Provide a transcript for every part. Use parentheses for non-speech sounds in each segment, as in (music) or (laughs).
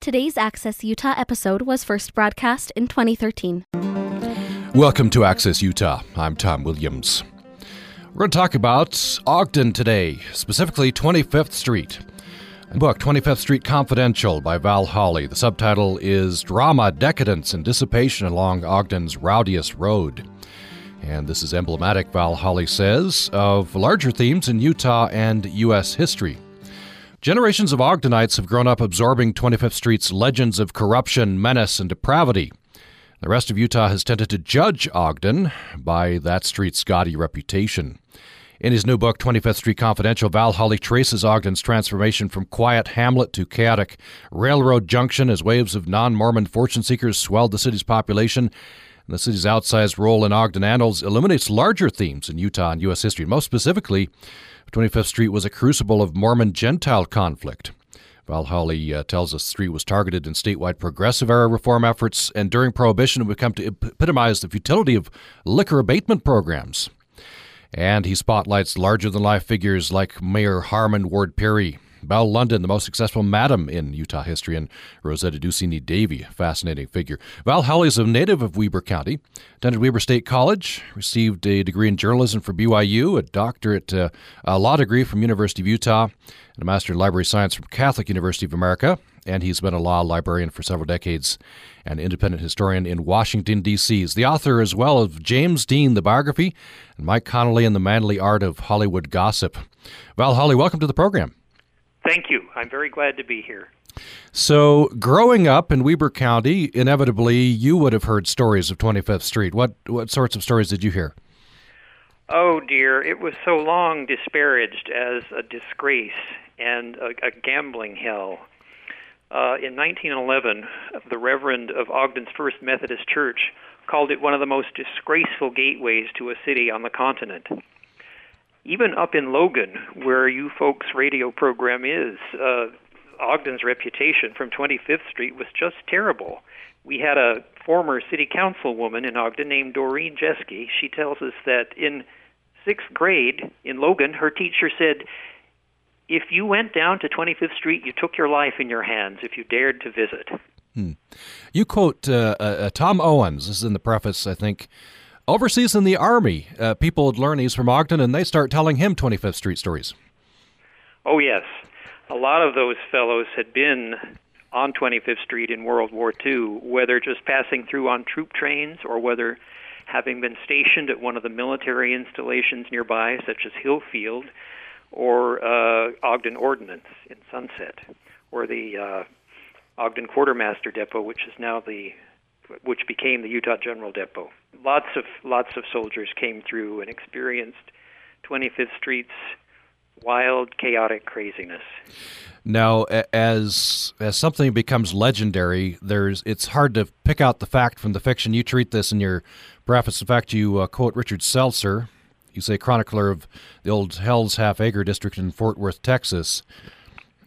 Today's Access Utah episode was first broadcast in 2013. Welcome to Access Utah. I'm Tom Williams. We're going to talk about Ogden today, specifically 25th Street. Book, 25th Street Confidential by Val Holley. The subtitle is Drama, Decadence, and Dissipation Along Ogden's Rowdiest Road. And this is emblematic, Val Holley says, of larger themes in Utah and U.S. history. Generations of Ogdenites have grown up absorbing 25th Street's legends of corruption, menace, and depravity. The rest of Utah has tended to judge Ogden by that street's gaudy reputation. In his new book, 25th Street Confidential, Val Holley traces Ogden's transformation from quiet hamlet to chaotic railroad junction as waves of non Mormon fortune seekers swelled the city's population. And The city's outsized role in Ogden annals illuminates larger themes in Utah and U.S. history. Most specifically, 25th Street was a crucible of Mormon Gentile conflict. Val Holley uh, tells us the street was targeted in statewide progressive era reform efforts, and during Prohibition, it would come to epitomize the futility of liquor abatement programs. And he spotlights larger than life figures like Mayor Harmon Ward Peery, Belle London, the most successful madam in Utah history, and Rosetta Ducini Davy, fascinating figure. Val Holley is a native of Weber County, attended Weber State College, received a degree in journalism from BYU, a doctorate, uh, a law degree from University of Utah, and a master in library science from Catholic University of America. And he's been a law librarian for several decades and independent historian in Washington, D.C. He's the author as well of James Dean, the biography, and Mike Connolly and the Manly Art of Hollywood Gossip. Val Holley, welcome to the program. Thank you. I'm very glad to be here. So, growing up in Weber County, inevitably you would have heard stories of 25th Street. What what sorts of stories did you hear? Oh dear, it was so long disparaged as a disgrace and a, a gambling hell. Uh, in 1911, the Reverend of Ogden's First Methodist Church called it one of the most disgraceful gateways to a city on the continent even up in Logan, where you folks' radio program is, uh, Ogden's reputation from 25th Street was just terrible. We had a former city councilwoman in Ogden named Doreen Jeske. She tells us that in sixth grade in Logan, her teacher said, if you went down to 25th Street, you took your life in your hands if you dared to visit. Hmm. You quote uh, uh, Tom Owens, this is in the preface, I think, Overseas in the Army, uh, people would learn he's from Ogden and they start telling him 25th Street stories. Oh, yes. A lot of those fellows had been on 25th Street in World War II, whether just passing through on troop trains or whether having been stationed at one of the military installations nearby, such as Hillfield or uh, Ogden Ordnance in Sunset, or the uh, Ogden Quartermaster Depot, which is now the which became the Utah General Depot. Lots of lots of soldiers came through and experienced 25th Street's wild, chaotic craziness. Now, as as something becomes legendary, there's it's hard to pick out the fact from the fiction. You treat this in your preface. In fact, you uh, quote Richard Selcer. You say chronicler of the old Hell's Half Acre District in Fort Worth, Texas.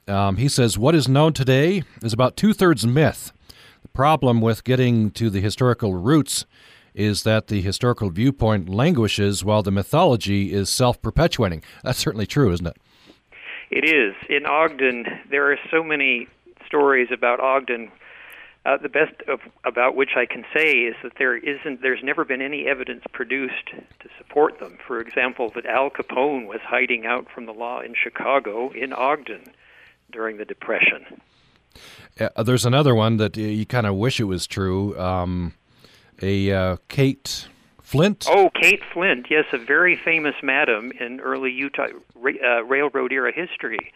Um, he says what is known today is about two thirds myth problem with getting to the historical roots is that the historical viewpoint languishes while the mythology is self perpetuating. That's certainly true, isn't it? It is. In Ogden, there are so many stories about Ogden. Uh, the best of, about which I can say is that there isn't, there's never been any evidence produced to support them. For example, that Al Capone was hiding out from the law in Chicago in Ogden during the Depression. Uh, there's another one that you kind of wish it was true. Um, a uh, Kate Flint. Oh, Kate Flint. Yes, a very famous madam in early Utah uh, railroad era history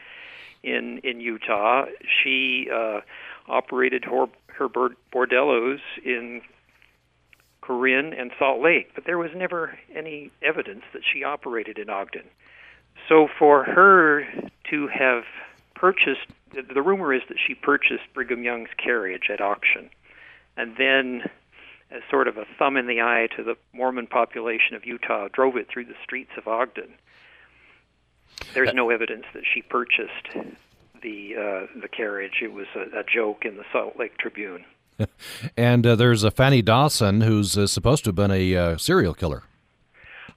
in in Utah. She uh, operated her, her bordellos in Corinne and Salt Lake, but there was never any evidence that she operated in Ogden. So for her to have purchased the, the rumor is that she purchased Brigham Young's carriage at auction, and then, as sort of a thumb in the eye to the Mormon population of Utah, drove it through the streets of Ogden. There's no evidence that she purchased the uh, the carriage. It was a, a joke in the Salt Lake Tribune. (laughs) and uh, there's a Fanny Dawson who's uh, supposed to have been a uh, serial killer.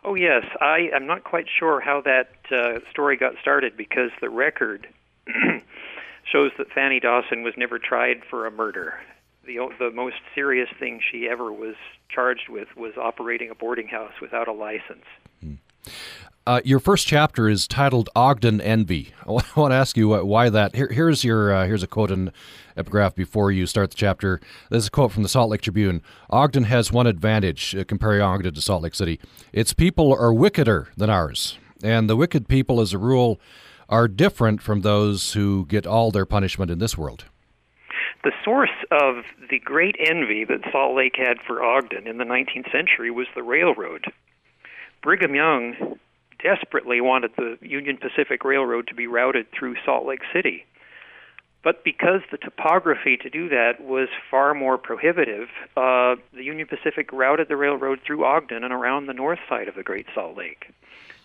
Oh yes, I am not quite sure how that uh, story got started because the record (clears throat) shows that Fanny Dawson was never tried for a murder. The, the most serious thing she ever was charged with was operating a boarding house without a license. Hmm. Uh, your first chapter is titled Ogden Envy. (laughs) I want to ask you why that. Here, here's your uh, here's a quote and epigraph before you start the chapter. This is a quote from the Salt Lake Tribune. Ogden has one advantage uh, comparing Ogden to Salt Lake City. Its people are wickeder than ours, and the wicked people, as a rule, are different from those who get all their punishment in this world. The source of the great envy that Salt Lake had for Ogden in the 19th century was the railroad. Brigham Young desperately wanted the Union Pacific Railroad to be routed through Salt Lake City. But because the topography to do that was far more prohibitive, uh, the Union Pacific routed the railroad through Ogden and around the north side of the Great Salt Lake.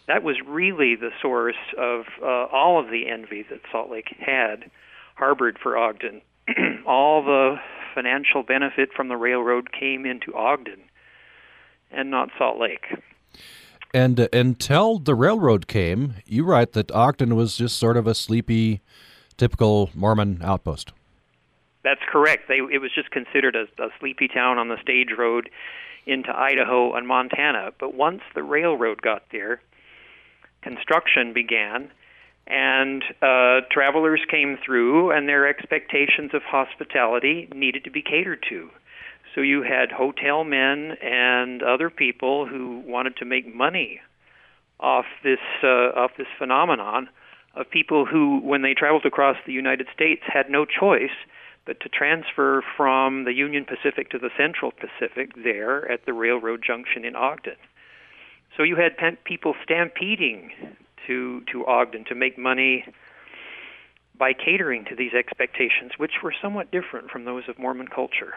That was really the source of uh, all of the envy that Salt Lake had harbored for Ogden. (clears throat) all the financial benefit from the railroad came into Ogden and not Salt Lake. And uh, until the railroad came, you write that Ogden was just sort of a sleepy, typical Mormon outpost. That's correct. They, it was just considered a, a sleepy town on the stage road into Idaho and Montana. But once the railroad got there, construction began, and uh, travelers came through, and their expectations of hospitality needed to be catered to. So you had hotel men and other people who wanted to make money off this uh, off this phenomenon of people who, when they traveled across the United States, had no choice but to transfer from the Union Pacific to the Central Pacific there at the railroad junction in Ogden. So you had people stampeding to to Ogden to make money by catering to these expectations, which were somewhat different from those of Mormon culture.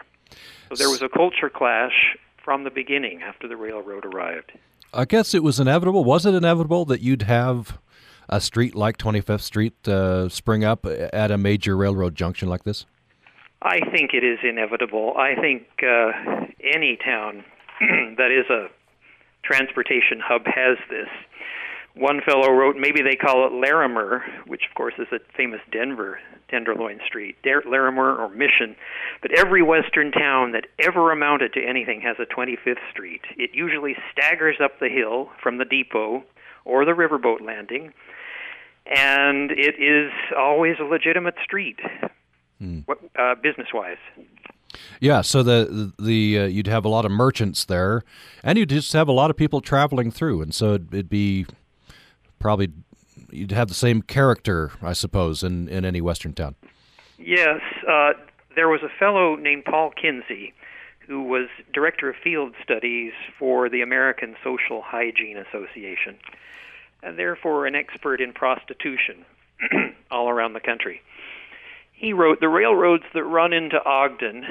So there was a culture clash from the beginning after the railroad arrived. I guess it was inevitable. Was it inevitable that you'd have a street like 25th Street uh, spring up at a major railroad junction like this? I think it is inevitable. I think uh, any town (clears throat) that is a transportation hub has this one fellow wrote, maybe they call it Larimer, which of course is a famous Denver Tenderloin Street, Larimer or Mission. But every western town that ever amounted to anything has a 25th Street. It usually staggers up the hill from the depot or the riverboat landing, and it is always a legitimate street, hmm. uh, business-wise. Yeah, so the the uh, you'd have a lot of merchants there, and you'd just have a lot of people traveling through, and so it'd, it'd be probably you'd have the same character, I suppose, in, in any Western town. Yes. Uh, there was a fellow named Paul Kinsie who was director of field studies for the American Social Hygiene Association, and therefore an expert in prostitution (clears throat) all around the country. He wrote, The railroads that run into Ogden.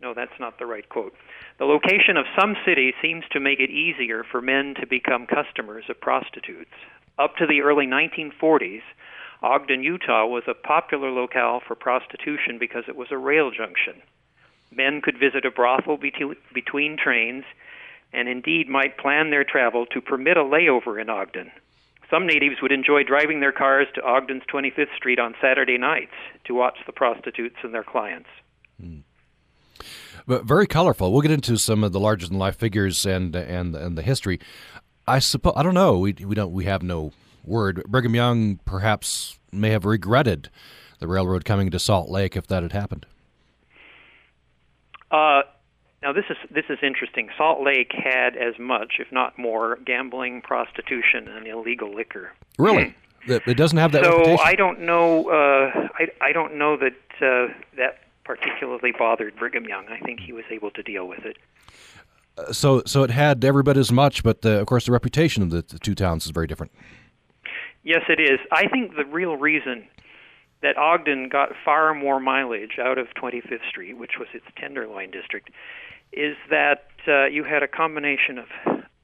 No, that's not the right quote. The location of some cities seems to make it easier for men to become customers of prostitutes. Up to the early 1940s, Ogden, Utah was a popular locale for prostitution because it was a rail junction. Men could visit a brothel between trains and indeed might plan their travel to permit a layover in Ogden. Some natives would enjoy driving their cars to Ogden's 25th Street on Saturday nights to watch the prostitutes and their clients. Mm. But very colorful. We'll get into some of the larger than life figures and and and the history. I suppose I don't know. We we don't we have no word. Brigham Young perhaps may have regretted the railroad coming to Salt Lake if that had happened. Uh, now this is this is interesting. Salt Lake had as much, if not more, gambling, prostitution, and illegal liquor. Really, it doesn't have that. So reputation? I don't know. Uh, I I don't know that uh, that particularly bothered Brigham Young. I think he was able to deal with it. Uh, so, so it had every bit as much, but the, of course, the reputation of the, the two towns is very different. Yes, it is. I think the real reason that Ogden got far more mileage out of 25th Street, which was its Tenderloin district, is that uh, you had a combination of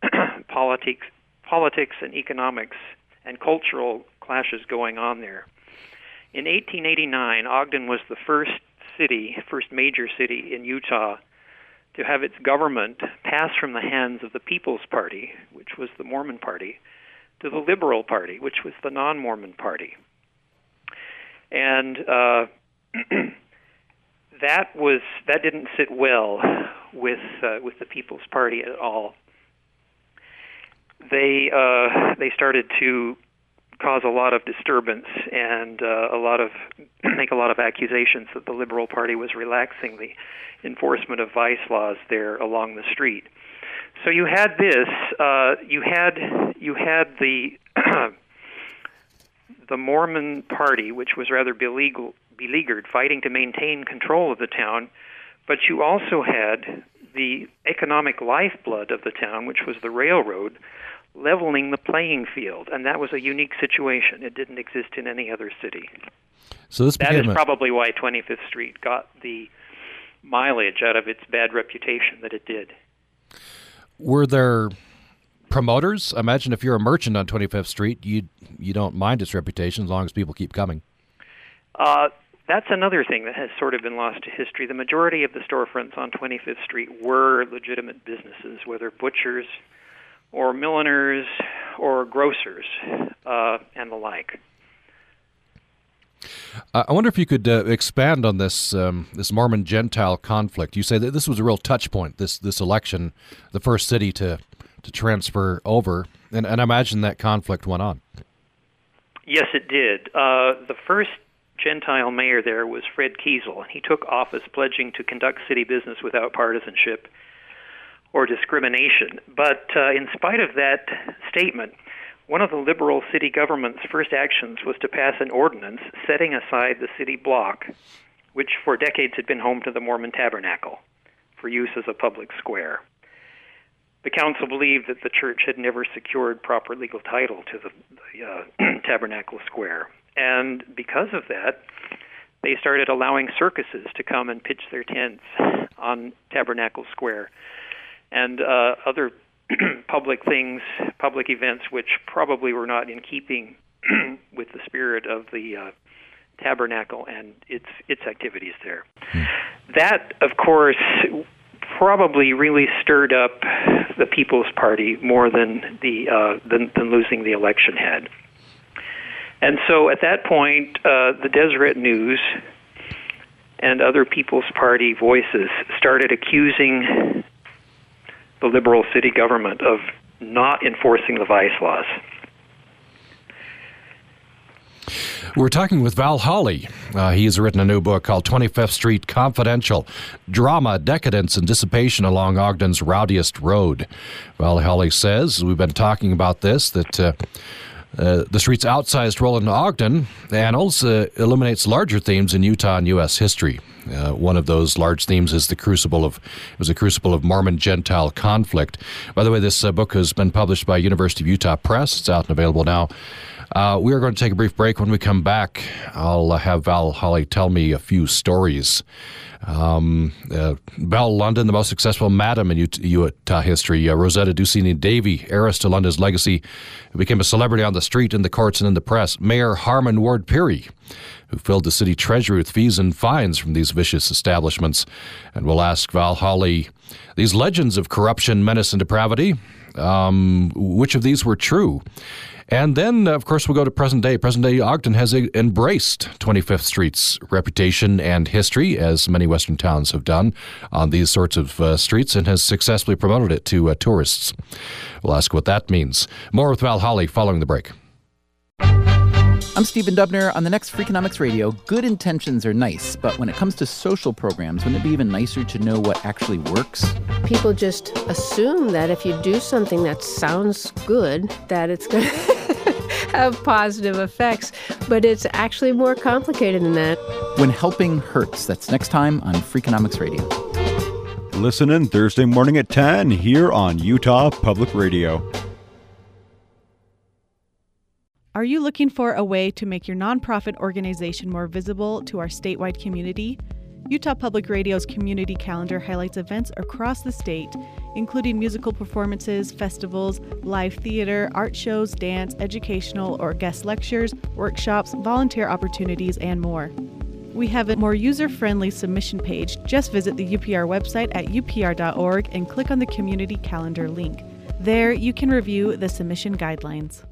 (clears throat) politics, politics and economics and cultural clashes going on there. In 1889, Ogden was the first city, first major city in Utah, to have its government pass from the hands of the People's Party, which was the Mormon Party, to the Liberal Party, which was the non Mormon Party. and uh, (clears throat) that was that didn't sit well with uh, with the People's Party at all. They uh, they started to cause a lot of disturbance and uh, a lot of (clears throat) make a lot of accusations that the Liberal Party was relaxing the enforcement of vice laws there along the street. So you had this. Uh, you had you had the (clears throat) the Mormon Party, which was rather beleaguered, beleaguered, fighting to maintain control of the town, but you also had the economic lifeblood of the town, which was the railroad, leveling the playing field, and that was a unique situation. It didn't exist in any other city. So this that is a... probably why 25th Street got the mileage out of its bad reputation that it did. Were there promoters? Imagine if you're a merchant on 25th Street, you you don't mind its reputation as long as people keep coming. Uh, that's another thing that has sort of been lost to history. The majority of the storefronts on 25th Street were legitimate businesses, whether butchers or milliners or grocers uh, and the like. Uh, I wonder if you could uh, expand on this um, this Mormon Gentile conflict. You say that this was a real touch point. This this election, the first city to to transfer over, and, and I imagine that conflict went on. Yes, it did. Uh, the first Gentile mayor there was Fred Kiesel, and he took office pledging to conduct city business without partisanship or discrimination. But uh, in spite of that statement, one of the liberal city government's first actions was to pass an ordinance setting aside the city block, which for decades had been home to the Mormon Tabernacle, for use as a public square. The council believed that the church had never secured proper legal title to the, the uh, (clears throat) Tabernacle Square. And because of that, they started allowing circuses to come and pitch their tents on Tabernacle Square and uh, other (clears throat) public things, public events, which probably were not in keeping (clears throat) with the spirit of the uh, tabernacle and its its activities there. Hmm. That, of course, probably really stirred up the People's Party more than the uh, than, than losing the election had. And so, at that point, uh, the Deseret News and other People's Party voices started accusing the liberal city government of not enforcing the vice laws. We're talking with Val Holley. Uh, he has written a new book called 25th Street Confidential Drama, Decadence, and Dissipation Along Ogden's Rowdiest Road. Val Holley says, we've been talking about this, that. Uh, uh, the street's outsized role in Ogden Annals uh, illuminates larger themes in Utah and U.S. history. Uh, one of those large themes is the crucible of it was a crucible of Mormon Gentile conflict. By the way, this uh, book has been published by University of Utah Press. It's out and available now. Uh, we are going to take a brief break. When we come back, I'll have Val Holley tell me a few stories. Um, uh, Belle London, the most successful madam in Utah history. Uh, Rosetta Ducini Davy, heiress to London's legacy, became a celebrity on the street, in the courts, and in the press. Mayor Harmon Ward Peery, who filled the city treasury with fees and fines from these vicious establishments. And we'll ask Val Holley these legends of corruption, menace, and depravity. Um, which of these were true? And then, of course, we'll go to present day. Present day Ogden has embraced 25th Street's reputation and history, as many Western towns have done on these sorts of uh, streets, and has successfully promoted it to uh, tourists. We'll ask what that means. More with Val Holley following the break. I'm Stephen Dubner. On the next Freakonomics Radio, good intentions are nice, but when it comes to social programs, wouldn't it be even nicer to know what actually works? People just assume that if you do something that sounds good, that it's going (laughs) to have positive effects, but it's actually more complicated than that. When helping hurts, that's next time on Freakonomics Radio. Listen in Thursday morning at 10 here on Utah Public Radio. Are you looking for a way to make your nonprofit organization more visible to our statewide community? Utah Public Radio's community calendar highlights events across the state, including musical performances, festivals, live theater, art shows, dance, educational or guest lectures, workshops, volunteer opportunities, and more. We have a more user friendly submission page. Just visit the UPR website at upr.org and click on the community calendar link. There, you can review the submission guidelines.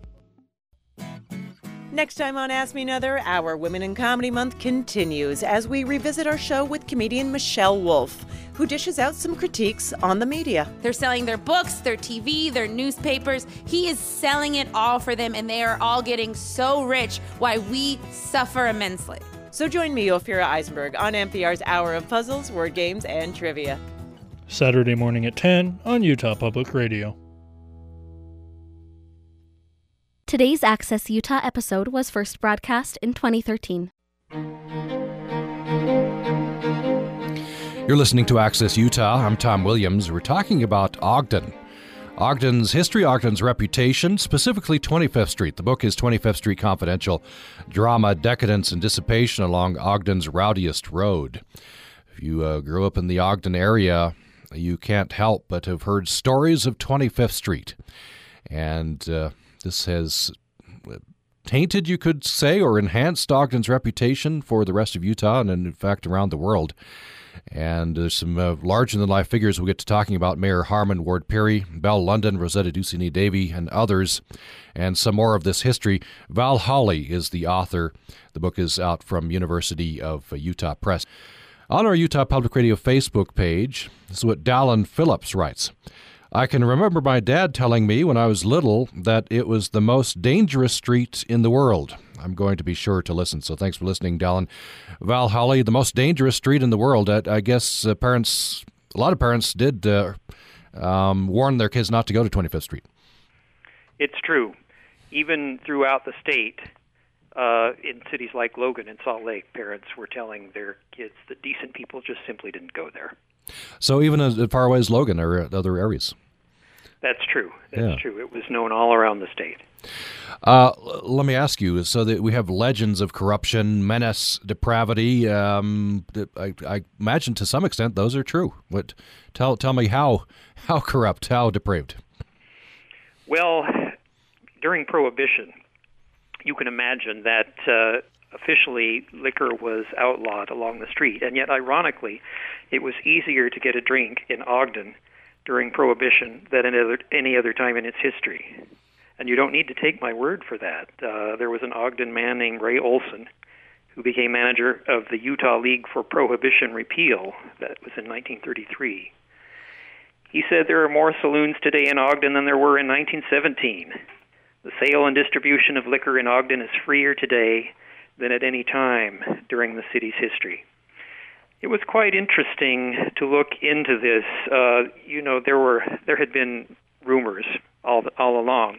Next time on Ask Me Another, our Women in Comedy Month continues as we revisit our show with comedian Michelle Wolf, who dishes out some critiques on the media. They're selling their books, their TV, their newspapers. He is selling it all for them, and they are all getting so rich, why we suffer immensely. So join me, Ophira Eisenberg, on NPR's Hour of Puzzles, Word Games, and Trivia. Saturday morning at 10 on Utah Public Radio. Today's Access Utah episode was first broadcast in 2013. You're listening to Access Utah. I'm Tom Williams. We're talking about Ogden. Ogden's history, Ogden's reputation, specifically 25th Street. The book is 25th Street Confidential Drama, Decadence, and Dissipation Along Ogden's Rowdiest Road. If you uh, grew up in the Ogden area, you can't help but have heard stories of 25th Street. And uh, this has tainted, you could say, or enhanced Ogden's reputation for the rest of Utah and, in fact, around the world. And there's some uh, larger than life figures we'll get to talking about Mayor Harmon Ward Peery, Belle London, Rosetta Ducini Davy, and others, and some more of this history. Val Holley is the author. The book is out from University of Utah Press. On our Utah Public Radio Facebook page, this is what Dallin Phillips writes. I can remember my dad telling me when I was little that it was the most dangerous street in the world. I'm going to be sure to listen. So thanks for listening, Dallin. Val Holley, the most dangerous street in the world. I, I guess uh, parents, a lot of parents did uh, um, warn their kids not to go to 25th Street. It's true. Even throughout the state, uh, in cities like Logan and Salt Lake, parents were telling their kids that decent people just simply didn't go there. So even as far away as Logan or other areas. That's true. That's yeah. true. It was known all around the state. Uh, let me ask you: so that we have legends of corruption, menace, depravity. Um, I, I, imagine to some extent those are true. What? Tell tell me how how corrupt, how depraved. Well, during Prohibition, you can imagine that uh, officially liquor was outlawed along the street, and yet ironically, it was easier to get a drink in Ogden during Prohibition than other, any other time in its history. And you don't need to take my word for that. Uh, there was an Ogden man named Ray Olson who became manager of the Utah League for Prohibition Repeal. That was in 1933. He said there are more saloons today in Ogden than there were in 1917. The sale and distribution of liquor in Ogden is freer today than at any time during the city's history. It was quite interesting to look into this. Uh, you know, there were there had been rumors all all along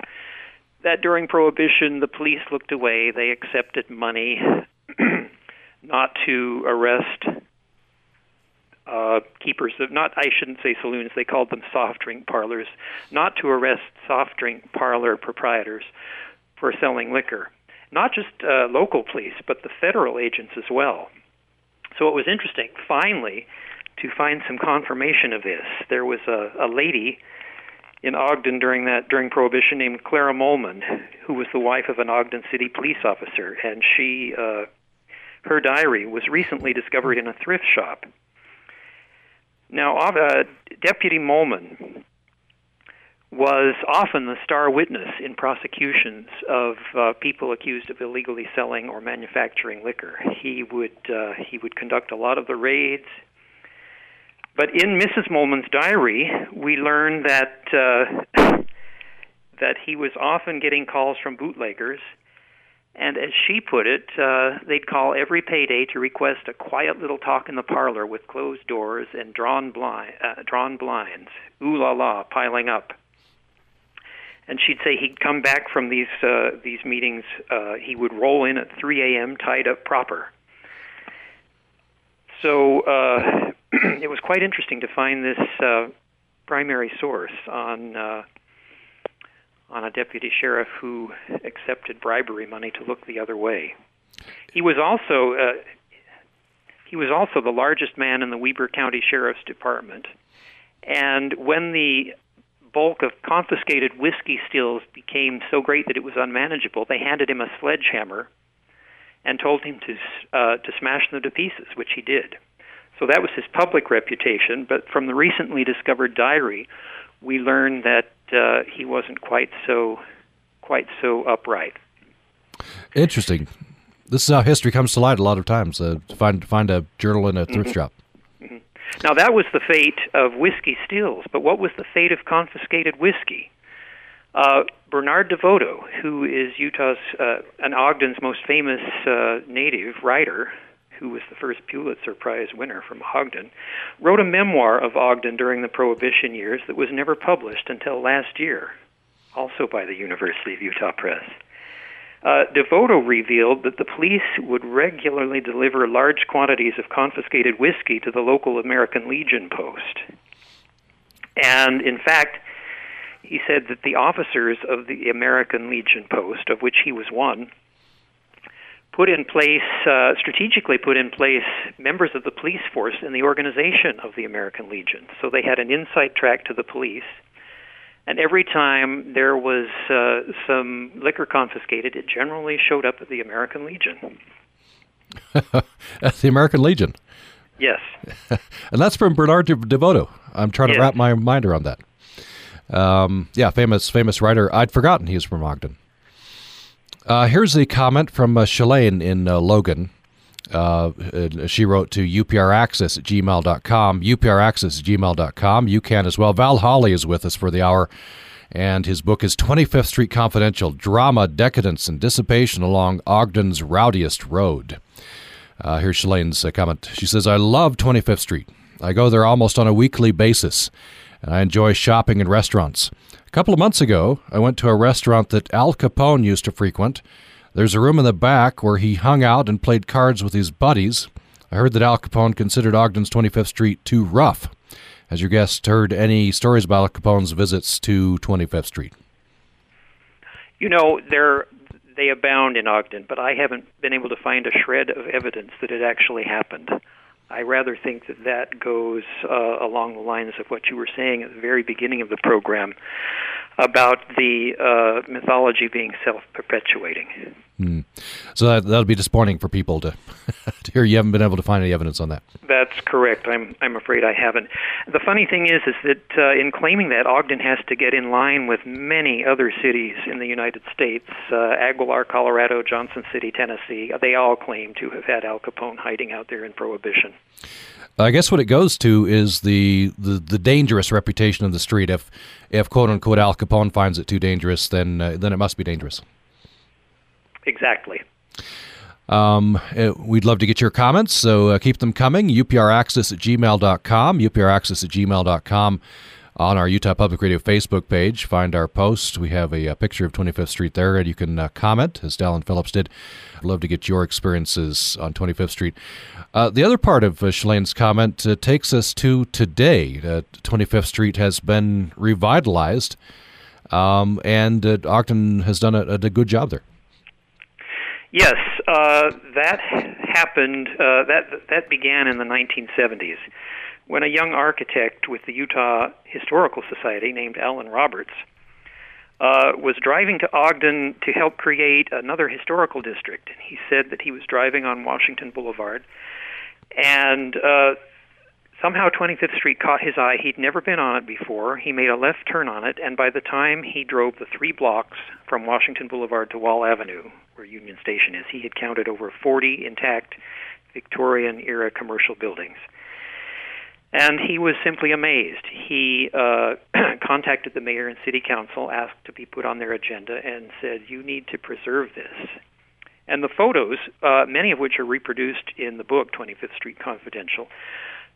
that during Prohibition the police looked away. They accepted money (clears throat) not to arrest uh, keepers of not I shouldn't say saloons. They called them soft drink parlors. Not to arrest soft drink parlor proprietors for selling liquor. Not just uh, local police, but the federal agents as well. So it was interesting, finally, to find some confirmation of this. There was a, a lady in Ogden during that during Prohibition named Clara Molman, who was the wife of an Ogden City police officer, and she uh, her diary was recently discovered in a thrift shop. Now, uh, Deputy Molman was often the star witness in prosecutions of uh, people accused of illegally selling or manufacturing liquor. He would uh, he would conduct a lot of the raids. But in Mrs. Molman's diary, we learn that uh, (coughs) that he was often getting calls from bootleggers, and as she put it, uh, they'd call every payday to request a quiet little talk in the parlor with closed doors and drawn blind, uh, drawn blinds. Ooh la la, piling up and she'd say he'd come back from these uh, these meetings. Uh, he would roll in at 3 a.m. tied up proper. So uh, (clears throat) it was quite interesting to find this uh, primary source on uh, on a deputy sheriff who accepted bribery money to look the other way. He was also uh, he was also the largest man in the Weber County Sheriff's Department. And when the bulk of confiscated whiskey stills became so great that it was unmanageable, they handed him a sledgehammer and told him to uh, to smash them to pieces, which he did. So that was his public reputation. But from the recently discovered diary, we learned that uh, he wasn't quite so quite so upright. Interesting. This is how history comes to light a lot of times. Uh, find find a journal in a thrift Mhm. shop. Now that was the fate of whiskey stills, but what was the fate of confiscated whiskey? Uh, Bernard DeVoto, who is Utah's uh, and Ogden's most famous uh, native writer, who was the first Pulitzer Prize winner from Ogden, wrote a memoir of Ogden during the Prohibition years that was never published until last year, also by the University of Utah Press. Uh, DeVoto revealed that the police would regularly deliver large quantities of confiscated whiskey to the local American Legion post. And in fact, he said that the officers of the American Legion post, of which he was one, put in place, uh, strategically put in place members of the police force in the organization of the American Legion. So they had an inside track to the police. And every time there was uh, some liquor confiscated, it generally showed up at the American Legion. (laughs) At the American Legion. Yes. (laughs) and that's from Bernard DeVoto. I'm trying to Yes. wrap my mind around that. Um, yeah, famous famous writer. I'd forgotten he was from Ogden. Uh, here's a comment from uh, Shalane in uh, Logan. Uh, uh, she wrote to upraccess at gmail.com, upraccess at gmail.com. You can as well. Val Holley is with us for the hour, and his book is 25th Street Confidential Drama, Decadence, and Dissipation Along Ogden's Rowdiest Road. Uh, here's Shalane's uh, comment. She says, I love 25th Street. I go there almost on a weekly basis, and I enjoy shopping in restaurants. A couple of months ago, I went to a restaurant that Al Capone used to frequent. There's a room in the back where he hung out and played cards with his buddies. I heard that Al Capone considered Ogden's 25th Street too rough. Has your guest heard any stories about Al Capone's visits to 25th Street? You know, they're, they abound in Ogden, but I haven't been able to find a shred of evidence that it actually happened. I rather think that that goes uh, along the lines of what you were saying at the very beginning of the program about the uh, mythology being self-perpetuating. Hmm. So that, that'll be disappointing for people to, (laughs) to hear you haven't been able to find any evidence on that. That's correct. I'm I'm afraid I haven't. The funny thing is, is that uh, in claiming that, Ogden has to get in line with many other cities in the United States. Uh, Aguilar, Colorado, Johnson City, Tennessee. They all claim to have had Al Capone hiding out there in Prohibition. I guess what it goes to is the, the, the dangerous reputation of the street. If if quote unquote Al Capone finds it too dangerous, then uh, then it must be dangerous. Exactly. Um, uh, we'd love to get your comments, so uh, keep them coming. UPRaccess at gmail.com, UPRaccess at gmail.com. On our Utah Public Radio Facebook page, find our post. We have a, a picture of 25th Street there, and you can uh, comment, as Dallin Phillips did. I'd love to get your experiences on 25th Street. Uh, the other part of uh, Shalane's comment uh, takes us to today. Uh, 25th Street has been revitalized, um, and uh, Ogden has done a, a good job there. Yes, uh, that happened. Uh, that that began in the 1970s when a young architect with the Utah Historical Society named Alan Roberts uh, was driving to Ogden to help create another historical district. He said that he was driving on Washington Boulevard, and uh, somehow 25th Street caught his eye. He'd never been on it before. He made a left turn on it, and by the time he drove the three blocks from Washington Boulevard to Wall Avenue, where Union Station is, he had counted over 40 intact Victorian era commercial buildings. And he was simply amazed. He uh, (clears throat) contacted the mayor and city council, asked to be put on their agenda, and said, You need to preserve this. And the photos, uh, many of which are reproduced in the book 25th Street Confidential,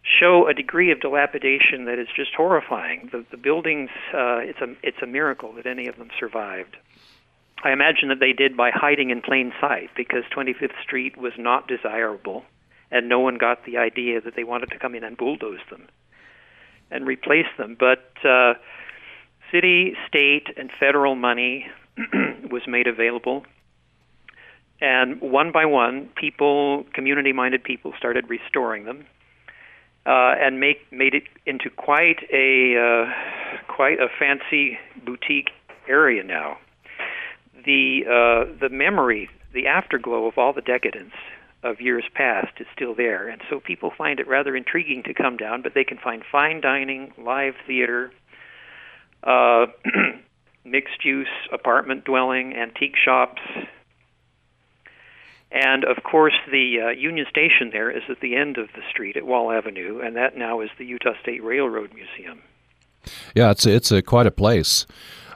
show a degree of dilapidation that is just horrifying. The, the buildings, uh, it's a it's a miracle that any of them survived. I imagine that they did by hiding in plain sight because 25th Street was not desirable, and no one got the idea that they wanted to come in and bulldoze them and replace them. But uh, city, state, and federal money (clears throat) was made available. And one by one, people, community-minded people, started restoring them uh, and make made it into quite a uh, quite a fancy boutique area now. The uh, the memory, the afterglow of all the decadence of years past is still there, and so people find it rather intriguing to come down. But they can find fine dining, live theater, uh, (clears throat) mixed use apartment dwelling, antique shops, And of course, the uh, Union Station there is at the end of the street at Wall Avenue, and that now is the Utah State Railroad Museum. Yeah, it's a, it's a, quite a place.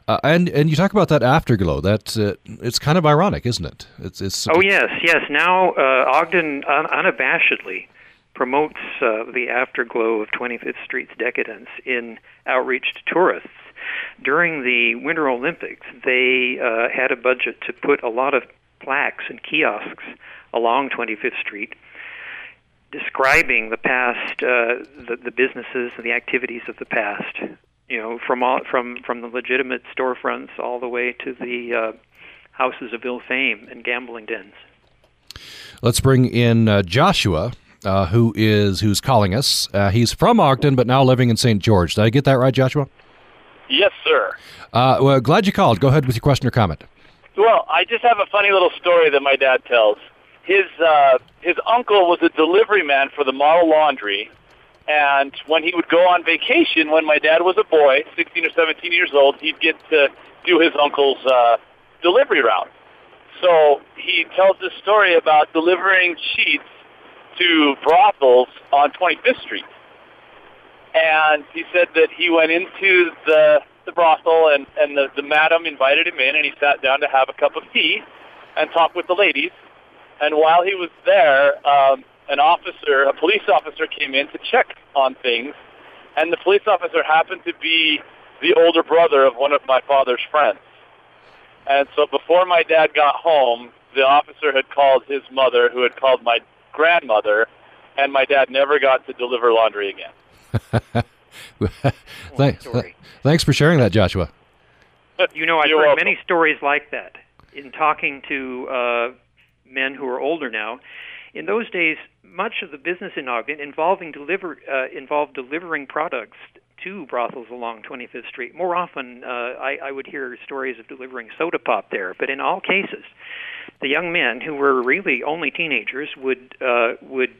Uh, and and you talk about that afterglow. That uh, it's kind of ironic, isn't it? It's, it's oh yes, yes. Now uh, Ogden un- unabashedly promotes uh, the afterglow of 25th Street's decadence in outreach to tourists. During the Winter Olympics, they uh, had a budget to put a lot of plaques and kiosks along 25th Street describing the past, uh, the, the businesses and the activities of the past. You know, from all, from from the legitimate storefronts all the way to the uh, houses of ill fame and gambling dens. Let's bring in uh, Joshua, uh, who is who's calling us. Uh, he's from Ogden, but now living in St. George. Did I get that right, Joshua? Yes, sir. Uh, well, glad you called. Go ahead with your question or comment. Well, I just have a funny little story that my dad tells. His uh, his uncle was a delivery man for the model laundry, and when he would go on vacation, when my dad was a boy, 16 or 17 years old, he'd get to do his uncle's uh, delivery route. So he tells this story about delivering sheets to brothels on 25th Street. And he said that he went into the the brothel and and the, the madam invited him in and he sat down to have a cup of tea and talk with the ladies. And while he was there, um, an officer, a police officer, came in to check on things, and the police officer happened to be the older brother of one of my father's friends. And so before my dad got home, the officer had called his mother, who had called my grandmother, and my dad never got to deliver laundry again. (laughs) thanks, thanks for sharing that, Joshua. You know, I've You're heard welcome. many stories like that in talking to uh, men who are older now. In those days, much of the business in Ogden involving deliver uh, involved delivering products to brothels along 25th Street. More often, uh, I, I would hear stories of delivering soda pop there, but in all cases, the young men who were really only teenagers would uh, would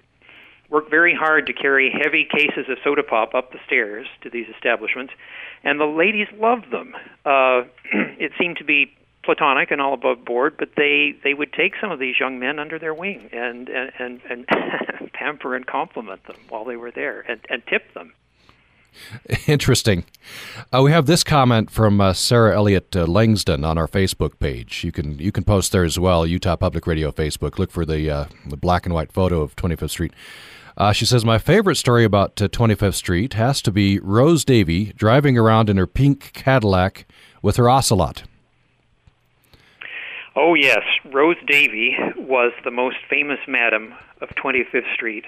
work very hard to carry heavy cases of soda pop up the stairs to these establishments, and the ladies loved them. Uh, (clears throat) it seemed to be platonic and all above board, but they they would take some of these young men under their wing and and and, and (laughs) pamper and compliment them while they were there and, and tip them. Interesting. Uh, we have this comment from uh, Sarah Elliott uh, Langston on our Facebook page. You can you can post there as well. Utah Public Radio Facebook. Look for the uh, the black and white photo of 25th Street. Uh, she says my favorite story about uh, 25th Street has to be Rose Davy driving around in her pink Cadillac with her ocelot. Oh yes, Rose Davy was the most famous madam of 25th Street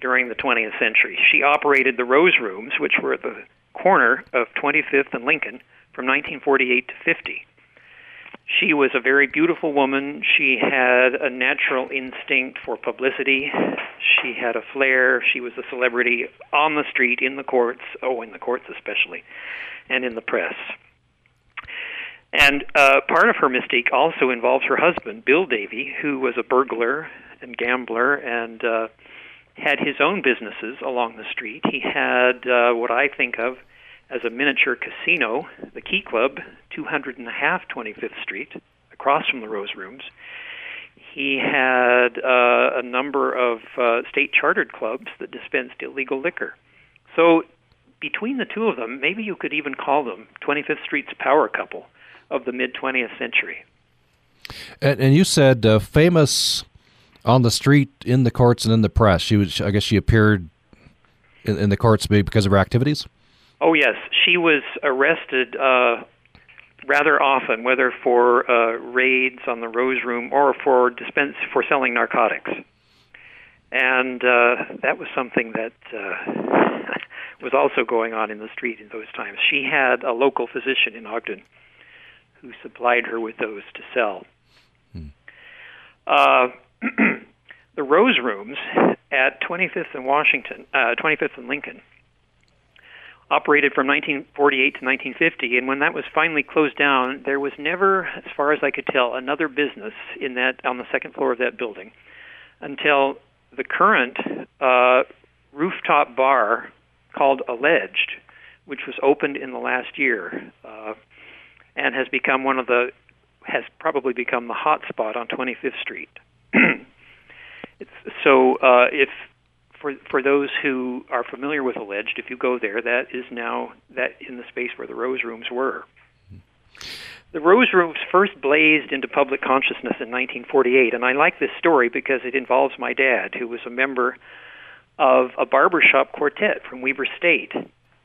during the 20th century. She operated the Rose Rooms, which were at the corner of 25th and Lincoln, from 1948 to 50. She was a very beautiful woman. She had a natural instinct for publicity. She had a flair. She was a celebrity on the street, in the courts, oh, in the courts especially, and in the press. And uh, part of her mystique also involves her husband, Bill Davy, who was a burglar and gambler and uh, had his own businesses along the street. He had uh, what I think of as a miniature casino, the Key Club, 200 and a half 25th Street, across from the Rose Rooms. He had uh, a number of uh, state chartered clubs that dispensed illegal liquor. So, between the two of them, maybe you could even call them 25th Street's power couple of the mid 20th century. And, and you said uh, famous on the street, in the courts, and in the press. She was, I guess, she appeared in, in the courts because of her activities. Oh yes, she was arrested uh, rather often, whether for uh, raids on the Rose Room or for dispense for selling narcotics, and uh, that was something that uh, (laughs) was also going on in the street in those times. She had a local physician in Ogden who supplied her with those to sell. Uh, (clears throat) the Rose Rooms at 25th and Washington, uh, 25th and Lincoln, operated from 1948 to 1950, and when that was finally closed down, there was never, as far as I could tell, another business in that on the second floor of that building until the current uh, rooftop bar called Alleged, which was opened in the last year uh, and has become one of the has probably become the hot spot on 25th Street. (clears throat) it's, so uh, if for for those who are familiar with alleged, if you go there, that is now that in the space where the Rose Rooms were. The Rose Rooms first blazed into public consciousness in 1948, and I like this story because it involves my dad, who was a member of a barbershop quartet from Weber State.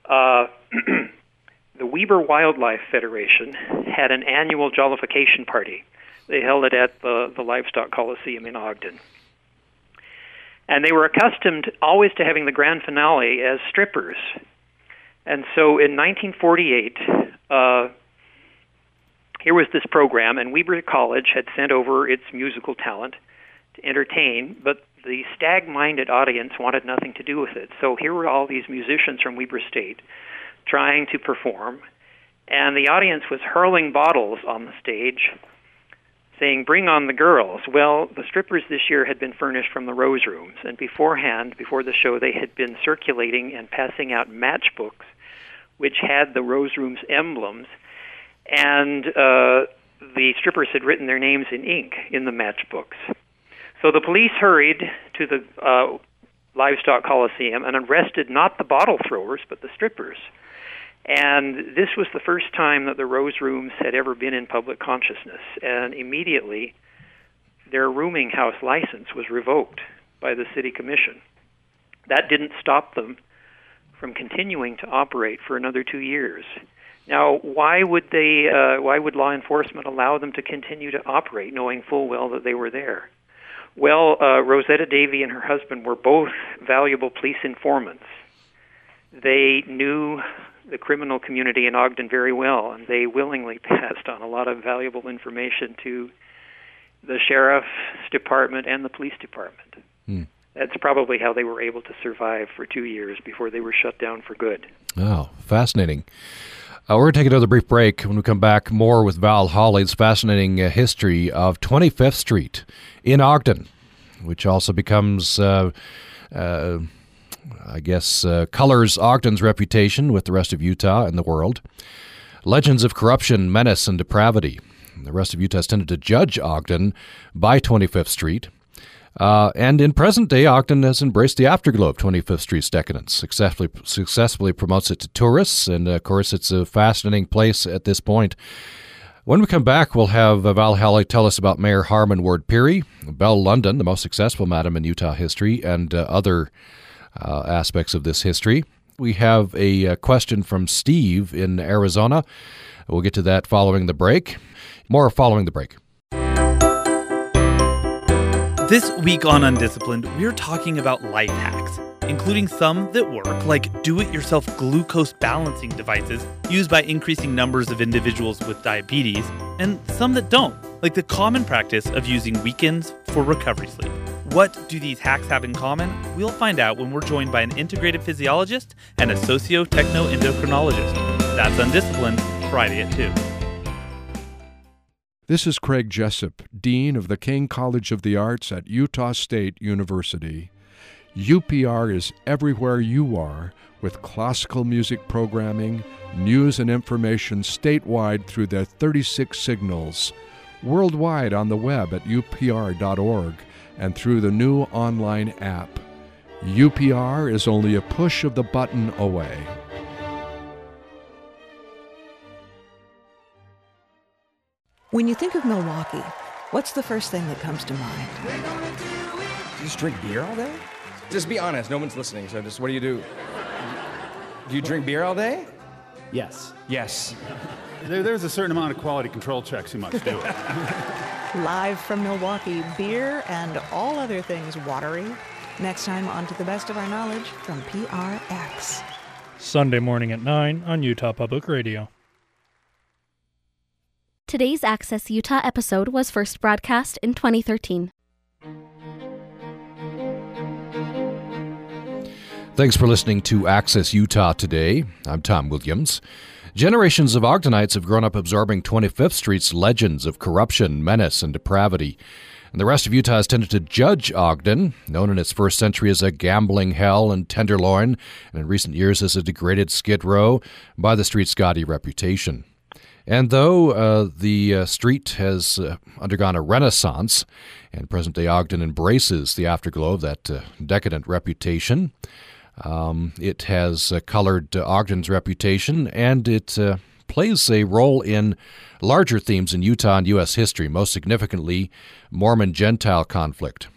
Uh, (clears throat) the Weber Wildlife Federation had an annual jollification party. They held it at the, the Livestock Coliseum in Ogden. And they were accustomed always to having the grand finale as strippers. And so in 1948, uh, here was this program, and Weber College had sent over its musical talent to entertain, but the stag minded audience wanted nothing to do with it. So here were all these musicians from Weber State trying to perform, and the audience was hurling bottles on the stage, saying, Bring on the girls. Well, the strippers this year had been furnished from the Rose Rooms, and beforehand, before the show, they had been circulating and passing out matchbooks which had the Rose Rooms emblems, and uh, the strippers had written their names in ink in the matchbooks. So the police hurried to the uh, livestock coliseum and arrested not the bottle throwers, but the strippers. And this was the first time that the Rose Rooms had ever been in public consciousness. And immediately, their rooming house license was revoked by the city commission. That didn't stop them from continuing to operate for another two years. Now, why would they? Uh, why would law enforcement allow them to continue to operate, knowing full well that they were there? Well, uh, Rosetta Davy and her husband were both valuable police informants. They knew the criminal community in Ogden very well, and they willingly (laughs) passed on a lot of valuable information to the sheriff's department and the police department. Hmm. That's probably how they were able to survive for two years before they were shut down for good. Oh, fascinating. Uh, we're going to take another brief break. When we come back, more with Val Holley's fascinating uh, history of 25th Street in Ogden, which also becomes, uh, uh I guess, uh, colors Ogden's reputation with the rest of Utah and the world. Legends of corruption, menace, and depravity. The rest of Utah has tended to judge Ogden by 25th Street. Uh, and in present day, Ogden has embraced the afterglow of 25th Street's decadence, successfully, successfully promotes it to tourists, and of course, it's a fascinating place at this point. When we come back, we'll have Val Holley tell us about Mayor Harmon Ward Peery, Belle London, the most successful madam in Utah history, and uh, other uh, aspects of this history. We have a, a uh, question from Steve in Arizona. We'll get to that following the break. More following the break. This week on Undisciplined, we're talking about life hacks, including some that work, like do it yourself glucose balancing devices used by increasing numbers of individuals with diabetes, and some that don't, like the common practice of using weekends for recovery sleep. What do these hacks have in common? We'll find out when we're joined by an integrative physiologist and a socio techno endocrinologist. That's Undisciplined, Friday at 2. This is Craig Jessop, Dean of the Caine College of the Arts at Utah State University. UPR is everywhere you are with classical music programming, news and information statewide through their 36 signals, worldwide on the web at upr.org and through the new online app. UPR is only a push of the button away. When you think of Milwaukee, what's the first thing that comes to mind? Do You just drink beer all day? Just be honest. No one's listening. So just what do you do? Do you drink beer all day? Yes. Yes. There, there's a certain amount of quality control checks you must do. (laughs) Live from Milwaukee, beer and all other things watery. Next time, on to the best of our knowledge from PRX. Sunday morning at 9 on Utah Public Radio. Today's Access Utah episode was first broadcast in 2013. Thanks for listening to Access Utah today. I'm Tom Williams. Generations of Ogdenites have grown up absorbing 25th Street's legends of corruption, menace, and depravity. And the rest of Utah has tended to judge Ogden, known in its first century as a gambling hell and tenderloin, and in recent years as a degraded skid row, by the street's gaudy reputation. And though uh, the uh, street has uh, undergone a renaissance, and present day Ogden embraces the afterglow of that uh, decadent reputation, um, it has uh, colored uh, Ogden's reputation and it plays a role in larger themes in Utah and U.S. history, most significantly, Mormon Gentile conflict.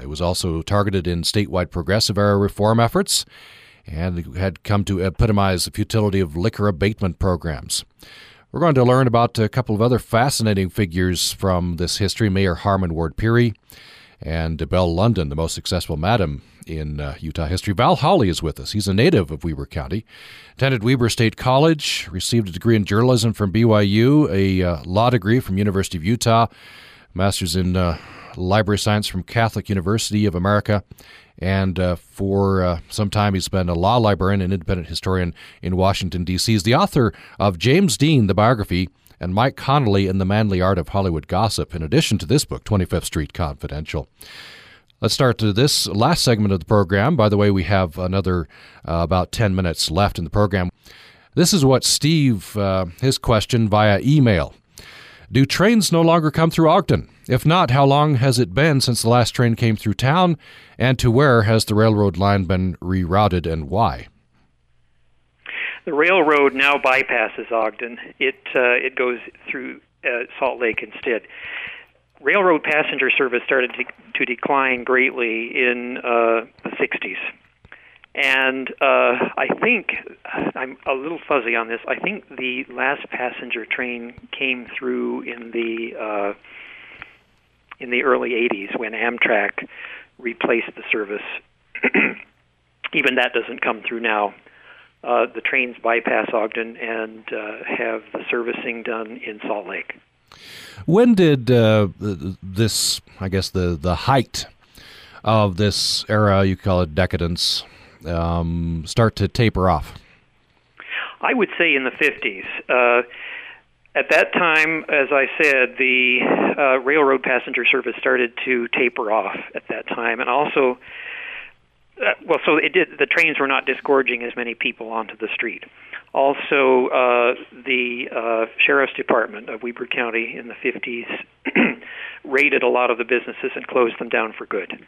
It was also targeted in statewide progressive era reform efforts and had come to epitomize the futility of liquor abatement programs. We're going to learn about a couple of other fascinating figures from this history Mayor Harmon Ward Peery and Belle London, the most successful madam in uh, Utah history. Val Holley is with us. He's a native of Weber County, attended Weber State College, received a degree in journalism from BYU, a uh, law degree from University of Utah, master's in uh, library science from Catholic University of America, and uh, for uh, some time he's been a law librarian and independent historian in Washington, D.C. He's the author of James Dean, the biography, and Mike Connolly and the Manly Art of Hollywood Gossip, in addition to this book, 25th Street Confidential. Let's start to this last segment of the program. By the way, we have another uh, about 10 minutes left in the program. This is what Steve, uh, his question via email. Do trains no longer come through Ogden? If not, how long has it been since the last train came through town? And to where has the railroad line been rerouted and why? The railroad now bypasses Ogden. It uh, it goes through uh, Salt Lake instead railroad passenger service started to, to decline greatly in uh, the 60s. And uh, I think I'm a little fuzzy on this. I think the last passenger train came through in the uh, in the early 80s when Amtrak replaced the service. (clears throat) Even that doesn't come through now. Uh, the trains bypass Ogden and uh, have the servicing done in Salt Lake. When did uh, this, I guess, the, the height of this era, you call it decadence, um, start to taper off? I would say in the 50s. Uh, at that time, as I said, the uh, railroad passenger service started to taper off at that time, and also, uh, well, so it did. The trains were not disgorging as many people onto the street. Also, uh, the uh, sheriff's department of Weber County in the 50s (clears throat) raided a lot of the businesses and closed them down for good.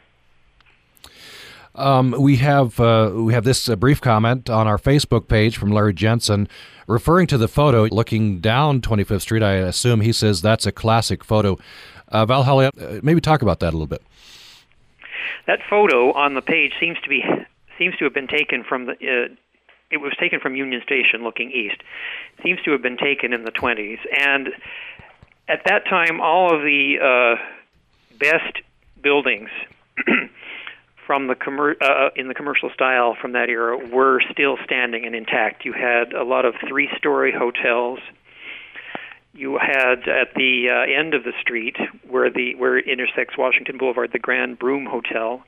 Um, we have uh, we have this uh, brief comment on our Facebook page from Larry Jensen, referring to the photo looking down 25th Street. I assume he says that's a classic photo. Uh, Val Holley, uh, maybe talk about that a little bit. That photo on the page seems to be seems to have been taken from the uh, it was taken from Union Station looking east. Seems to have been taken in the 20s. And at that time, all of the uh, best buildings (clears throat) from the commer- uh, in the commercial style from that era were still standing and intact. You had a lot of three-story hotels. You had at the uh, end of the street where the where it intersects Washington Boulevard, the Grand Broom Hotel,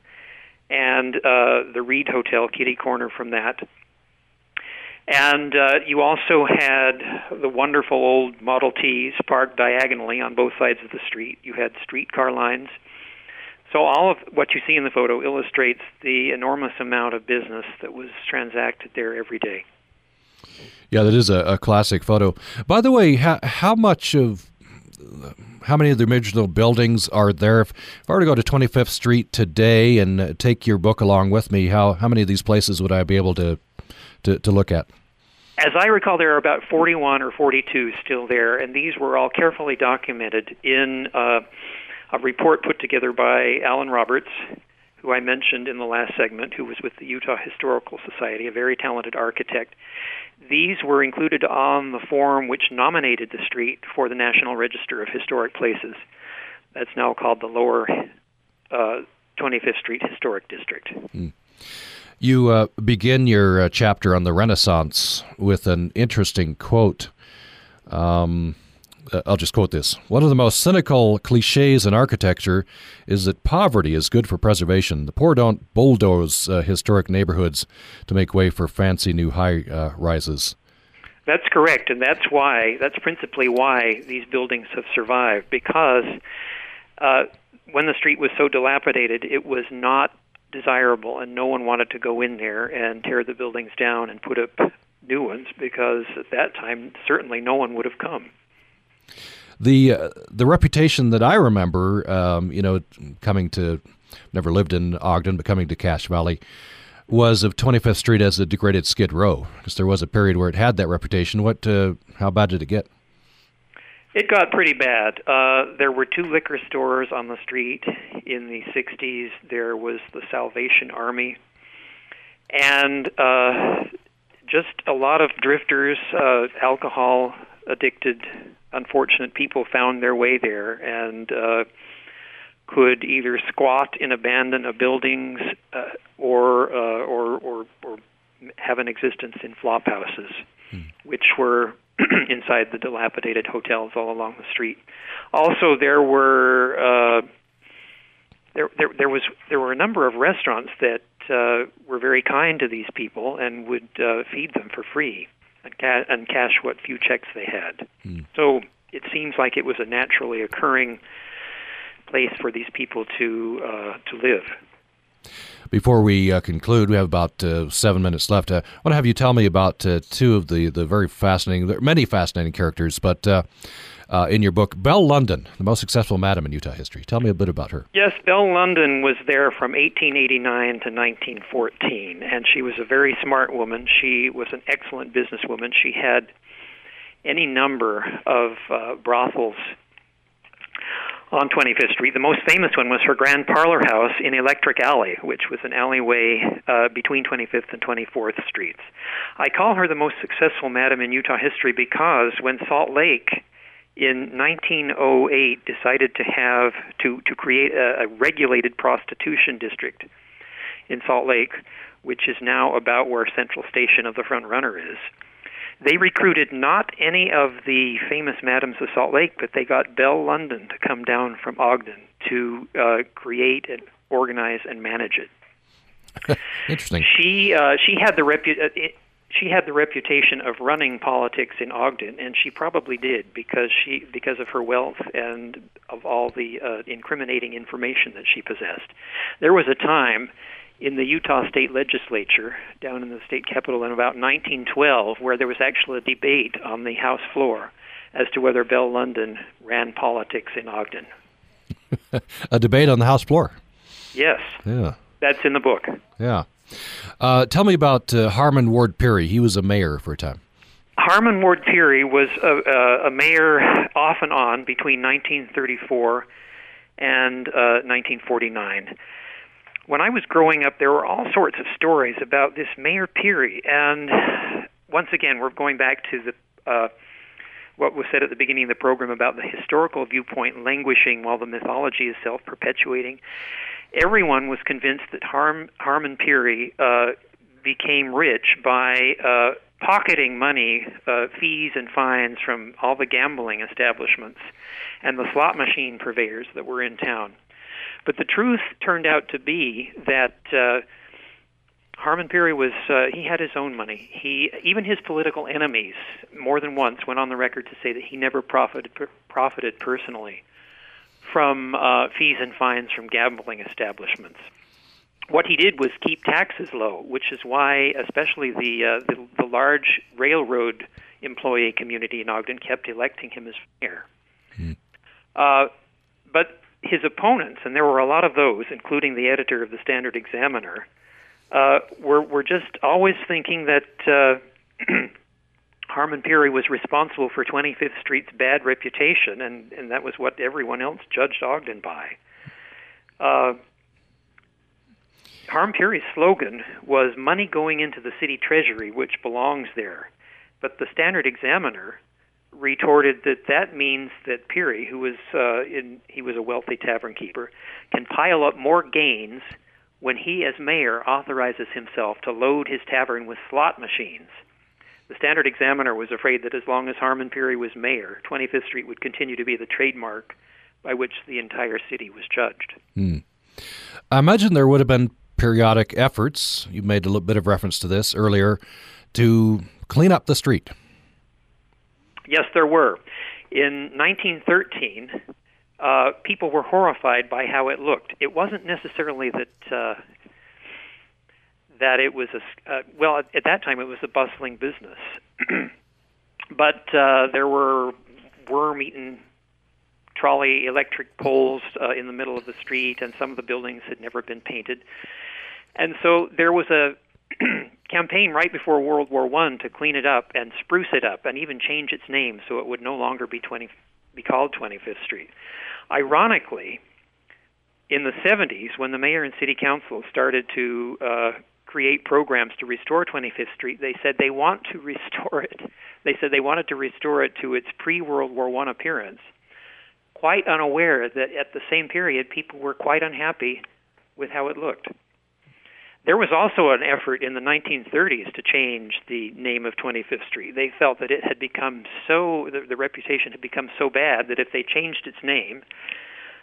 and uh, the Reed Hotel, kitty corner from that. And uh, you also had the wonderful old Model Ts parked diagonally on both sides of the street. You had streetcar lines. So all of what you see in the photo illustrates the enormous amount of business that was transacted there every day. Yeah, that is a, a classic photo. By the way, how, how much of how many of the original buildings are there? If, if I were to go to 25th Street today and take your book along with me, how how many of these places would I be able to to, to look at? As I recall, there are about 41 or 42 still there, and these were all carefully documented in uh, a report put together by Alan Roberts, who I mentioned in the last segment, who was with the Utah Historical Society, a very talented architect. These were included on the form which nominated the street for the National Register of Historic Places. That's now called the Lower uh, 25th Street Historic District. Mm. You uh, begin your uh, chapter on the Renaissance with an interesting quote. Um, uh, I'll just quote this. One of the most cynical cliches in architecture is that poverty is good for preservation. The poor don't bulldoze uh, historic neighborhoods to make way for fancy new high uh, rises. That's correct, and that's why, that's principally why these buildings have survived, because uh, when the street was so dilapidated, it was not desirable, and no one wanted to go in there and tear the buildings down and put up new ones because at that time certainly no one would have come. The uh, the reputation that I remember, um, you know, coming to never lived in Ogden, but coming to Cache Valley, was of 25th Street as a degraded Skid Row. Because there was a period where it had that reputation. What? Uh, how bad did it get? It got pretty bad. Uh, there were two liquor stores on the street in the 60s. There was the Salvation Army, and uh, just a lot of drifters, uh, alcohol addicted, unfortunate people found their way there and uh, could either squat in abandoned buildings uh, or, uh, or or or have an existence in flop houses, hmm. which were (clears throat) inside the dilapidated hotels all along the street. Also, there were uh, there, there there was there were a number of restaurants that uh, were very kind to these people and would uh, feed them for free and, ca- and cash what few checks they had. Mm. So it seems like it was a naturally occurring place for these people to uh, to live. Before we uh, conclude, we have about uh, seven minutes left. Uh, I want to have you tell me about uh, two of the, the very fascinating, many fascinating characters, but uh, in your book, Belle London, the most successful madam in Utah history. Tell me a bit about her. Yes, Belle London was there from 1889 to 1914, and she was a very smart woman. She was an excellent businesswoman. She had any number of brothels on 25th Street. The most famous one was her grand parlor house in Electric Alley, which was an alleyway uh, between 25th and 24th Streets. I call her the most successful madam in Utah history because when Salt Lake in 1908 decided to have to to create a, a regulated prostitution district in Salt Lake, which is now about where Central Station of the Front Runner is. They recruited not any of the famous madams of Salt Lake, but they got Belle London to come down from Ogden to uh, create and organize and manage it. (laughs) Interesting. She uh, she had the repu- uh, it, she had the reputation of running politics in Ogden, and she probably did because she because of her wealth and of all the uh, incriminating information that she possessed. There was a time in the Utah State Legislature down in the state capitol in about 1912, where there was actually a debate on the House floor as to whether Belle London ran politics in Ogden. (laughs) a debate on the House floor. Yes. Yeah. That's in the book. Yeah. Uh, tell me about uh, Harmon Ward Peery. He was a mayor for a time. Harmon Ward Peery was a, a, a mayor off and on between 1934 and uh, 1949 when I was growing up, there were all sorts of stories about this Mayor Peery, and once again, we're going back to the uh, what was said at the beginning of the program about the historical viewpoint languishing while the mythology is self-perpetuating. Everyone was convinced that Harm, Harmon Peery uh, became rich by uh, pocketing money, uh, fees and fines from all the gambling establishments and the slot machine purveyors that were in town. But the truth turned out to be that uh, Harmon Peery was uh, he had his own money. He even his political enemies more than once went on the record to say that he never profited profited personally from uh, fees and fines from gambling establishments. What he did was keep taxes low, which is why, especially the uh, the, the large railroad employee community in Ogden kept electing him as mayor. Hmm. Uh, but his opponents, and there were a lot of those, including the editor of the Standard Examiner, uh, were were just always thinking that uh, (clears throat) Harmon Peery was responsible for 25th Street's bad reputation, and and that was what everyone else judged Ogden by. Uh, Harmon Peery's slogan was "Money going into the city treasury, which belongs there," but the Standard Examiner retorted that that means that Peery, who was uh, in he was a wealthy tavern keeper, can pile up more gains when he, as mayor, authorizes himself to load his tavern with slot machines. The Standard Examiner was afraid that as long as Harmon Peery was mayor, 25th Street would continue to be the trademark by which the entire city was judged. Hmm. I imagine there would have been periodic efforts. You made a little bit of reference to this earlier to clean up the street. Yes, there were. In 1913, uh, people were horrified by how it looked. It wasn't necessarily that uh, that it was a uh, well at that time it was a bustling business, (clears throat) but uh, there were worm-eaten trolley electric poles uh, in the middle of the street, and some of the buildings had never been painted. And so there was a (clears throat) campaign right before World War One to clean it up and spruce it up, and even change its name so it would no longer be 20, be called 25th Street. Ironically, in the 70s, when the mayor and city council started to uh, create programs to restore 25th Street, they said they want to restore it. They said they wanted to restore it to its pre-World War One appearance, quite unaware that at the same period people were quite unhappy with how it looked. There was also an effort in the 1930s to change the name of 25th Street. They felt that it had become so, the, the reputation had become so bad that if they changed its name,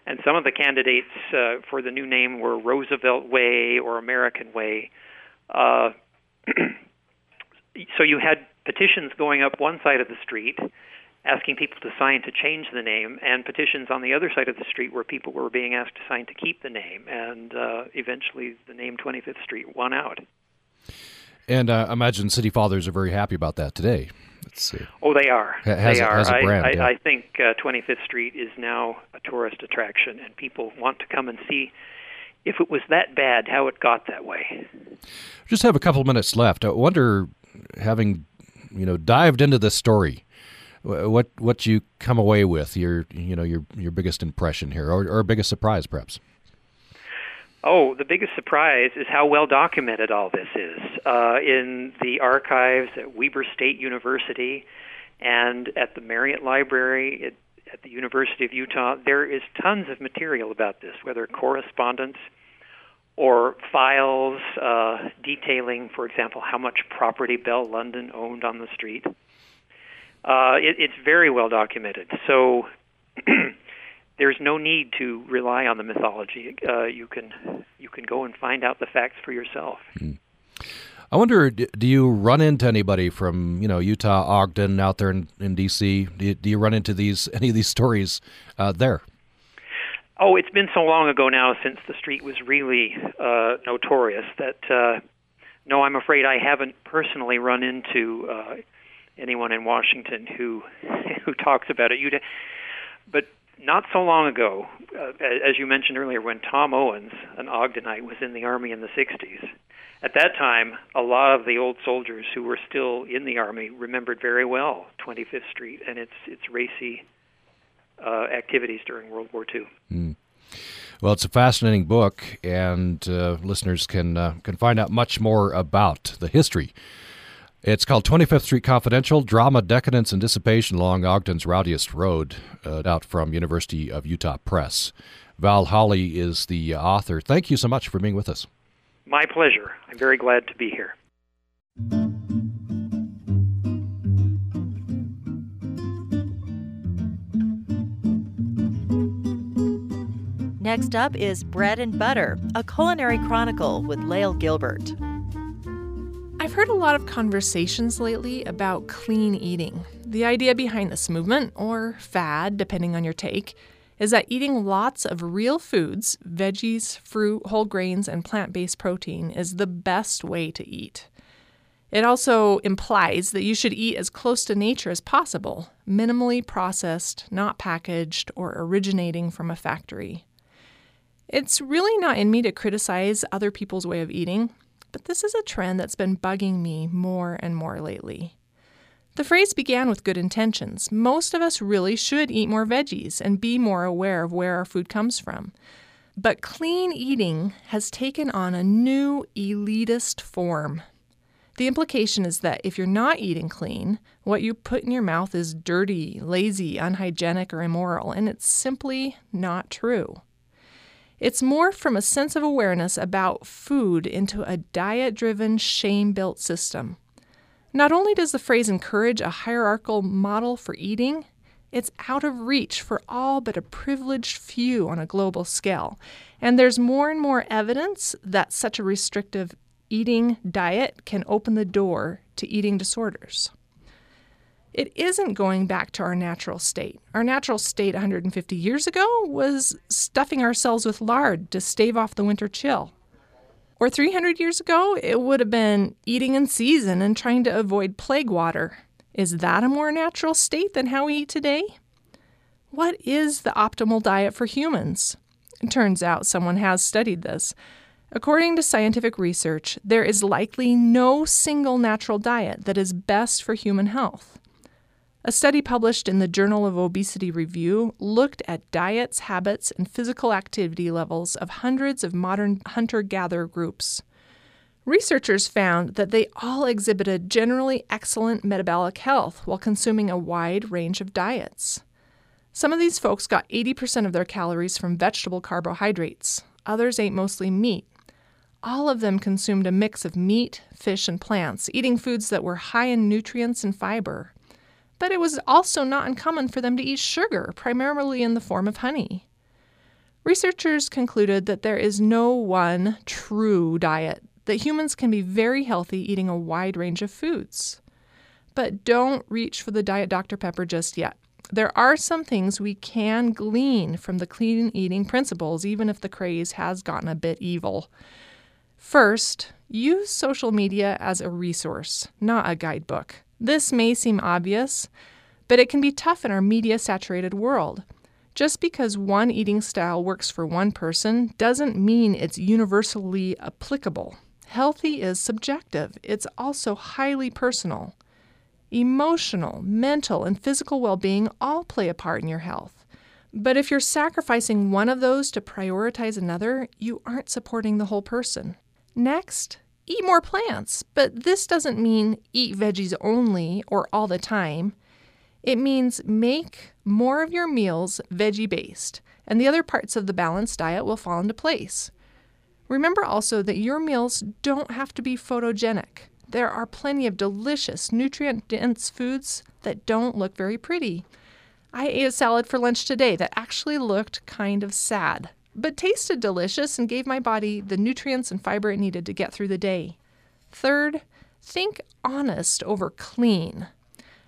and some of the candidates uh, for the new name were Roosevelt Way or American Way. Uh, (clears throat) so you had petitions going up one side of the street asking people to sign to change the name, and petitions on the other side of the street where people were being asked to sign to keep the name. And uh, eventually, the name 25th Street won out. And uh, I imagine city fathers are very happy about that today. Let's see. Oh, they are. Has they a, are. Has a brand, I, yeah. I, I think uh, 25th Street is now a tourist attraction, and people want to come and see if it was that bad, how it got that way. Just have a couple minutes left. I wonder, having you know dived into this story, what what you come away with your you know your your biggest impression here, or, or biggest surprise, perhaps. Oh, the biggest surprise is how well documented all this is uh, in the archives at Weber State University and at the Marriott Library at, at the University of Utah. There is tons of material about this, whether correspondence or files uh, detailing, for example, how much property Belle London owned on the street. Uh, it, it's very well documented. So (clears throat) there's no need to rely on the mythology. Uh, you can you can go and find out the facts for yourself. I wonder, do you run into anybody from you know Utah, Ogden, out there in, in D.C.? Do you, do you run into these any of these stories uh, there? Oh, it's been so long ago now since the street was really uh, notorious that uh, no, I'm afraid I haven't personally run into uh, anyone in Washington who (laughs) who talks about it. You'd, but not so long ago, uh, as you mentioned earlier, when Tom Owens, an Ogdenite, was in the Army in the 60s, at that time, a lot of the old soldiers who were still in the Army remembered very well 25th Street and its, its racy uh, activities during World War II. Mm. Well, it's a fascinating book, and uh, listeners can uh, can find out much more about the history. It's called 25th Street Confidential: Drama, Decadence, and Dissipation Along Ogden's Rowdiest Road, uh, out from University of Utah Press. Val Holley is the author. Thank you so much for being with us. My pleasure. I'm very glad to be here. Next up is Bread and Butter, a culinary chronicle with Lael Gilbert. I've heard a lot of conversations lately about clean eating. The idea behind this movement, or fad, depending on your take, is that eating lots of real foods, veggies, fruit, whole grains, and plant based protein, is the best way to eat. It also implies that you should eat as close to nature as possible, minimally processed, not packaged, or originating from a factory. It's really not in me to criticize other people's way of eating, but this is a trend that's been bugging me more and more lately. The phrase began with good intentions. Most of us really should eat more veggies and be more aware of where our food comes from. But clean eating has taken on a new elitist form. The implication is that if you're not eating clean, what you put in your mouth is dirty, lazy, unhygienic, or immoral, and it's simply not true. It's more from a sense of awareness about food into a diet driven, shame built system. Not only does the phrase encourage a hierarchical model for eating, it's out of reach for all but a privileged few on a global scale. And there's more and more evidence that such a restrictive eating diet can open the door to eating disorders. It isn't going back to our natural state. Our natural state 150 years ago was stuffing ourselves with lard to stave off the winter chill. Or 300 years ago, it would have been eating in season and trying to avoid plague water. Is that a more natural state than how we eat today? What is the optimal diet for humans? It turns out someone has studied this. According to scientific research, there is likely no single natural diet that is best for human health. A study published in the Journal of Obesity Review looked at diets, habits, and physical activity levels of hundreds of modern hunter gatherer groups. Researchers found that they all exhibited generally excellent metabolic health while consuming a wide range of diets. Some of these folks got 80% of their calories from vegetable carbohydrates, others ate mostly meat. All of them consumed a mix of meat, fish, and plants, eating foods that were high in nutrients and fiber but it was also not uncommon for them to eat sugar, primarily in the form of honey. Researchers concluded that there is no one true diet, that humans can be very healthy eating a wide range of foods. But don't reach for the Diet Dr. Pepper just yet. There are some things we can glean from the clean eating principles, even if the craze has gotten a bit evil. First, use social media as a resource, not a guidebook. This may seem obvious, but it can be tough in our media saturated world. Just because one eating style works for one person doesn't mean it's universally applicable. Healthy is subjective, it's also highly personal. Emotional, mental, and physical well being all play a part in your health. But if you're sacrificing one of those to prioritize another, you aren't supporting the whole person. Next, eat more plants, but this doesn't mean eat veggies only or all the time. It means make more of your meals veggie based, and the other parts of the balanced diet will fall into place. Remember also that your meals don't have to be photogenic. There are plenty of delicious, nutrient dense foods that don't look very pretty. I ate a salad for lunch today that actually looked kind of sad but tasted delicious and gave my body the nutrients and fiber it needed to get through the day. Third, think honest over clean.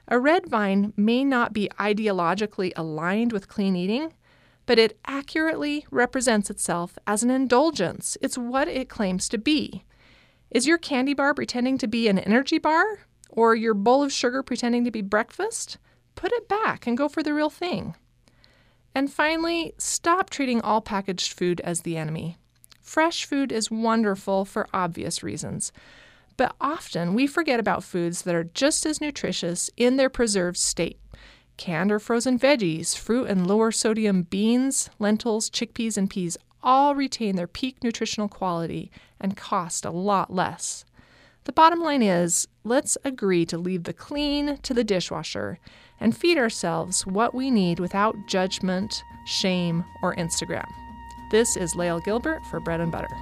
A red vine may not be ideologically aligned with clean eating, but it accurately represents itself as an indulgence. It's what it claims to be. Is your candy bar pretending to be an energy bar? Or your bowl of sugar pretending to be breakfast? Put it back and go for the real thing. And finally, stop treating all packaged food as the enemy. Fresh food is wonderful for obvious reasons, but often we forget about foods that are just as nutritious in their preserved state. Canned or frozen veggies, fruit and lower sodium beans, lentils, chickpeas, and peas all retain their peak nutritional quality and cost a lot less. The bottom line is let's agree to leave the clean to the dishwasher and feed ourselves what we need without judgment, shame, or Instagram. This is Lael Gilbert for Bread and Butter.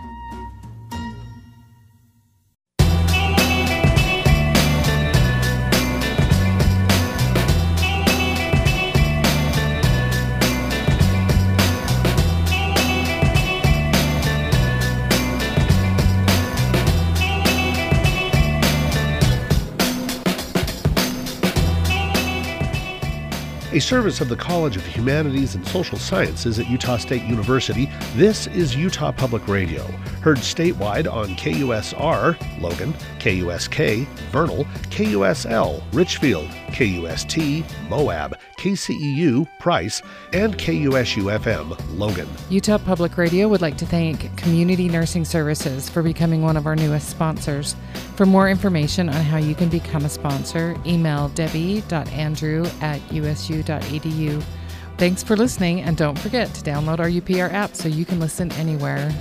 A service of the College of Humanities and Social Sciences at Utah State University. This is Utah Public Radio, heard statewide on KUSR, Logan, KUSK, Vernal, KUSL, Richfield, KUST, Moab, KCEU, Price, and KUSU FM, Logan. Utah Public Radio would like to thank Community Nursing Services for becoming one of our newest sponsors. For more information on how you can become a sponsor, email debbie.andrew at usu.edu. Thanks for listening, and don't forget to download our UPR app so you can listen anywhere.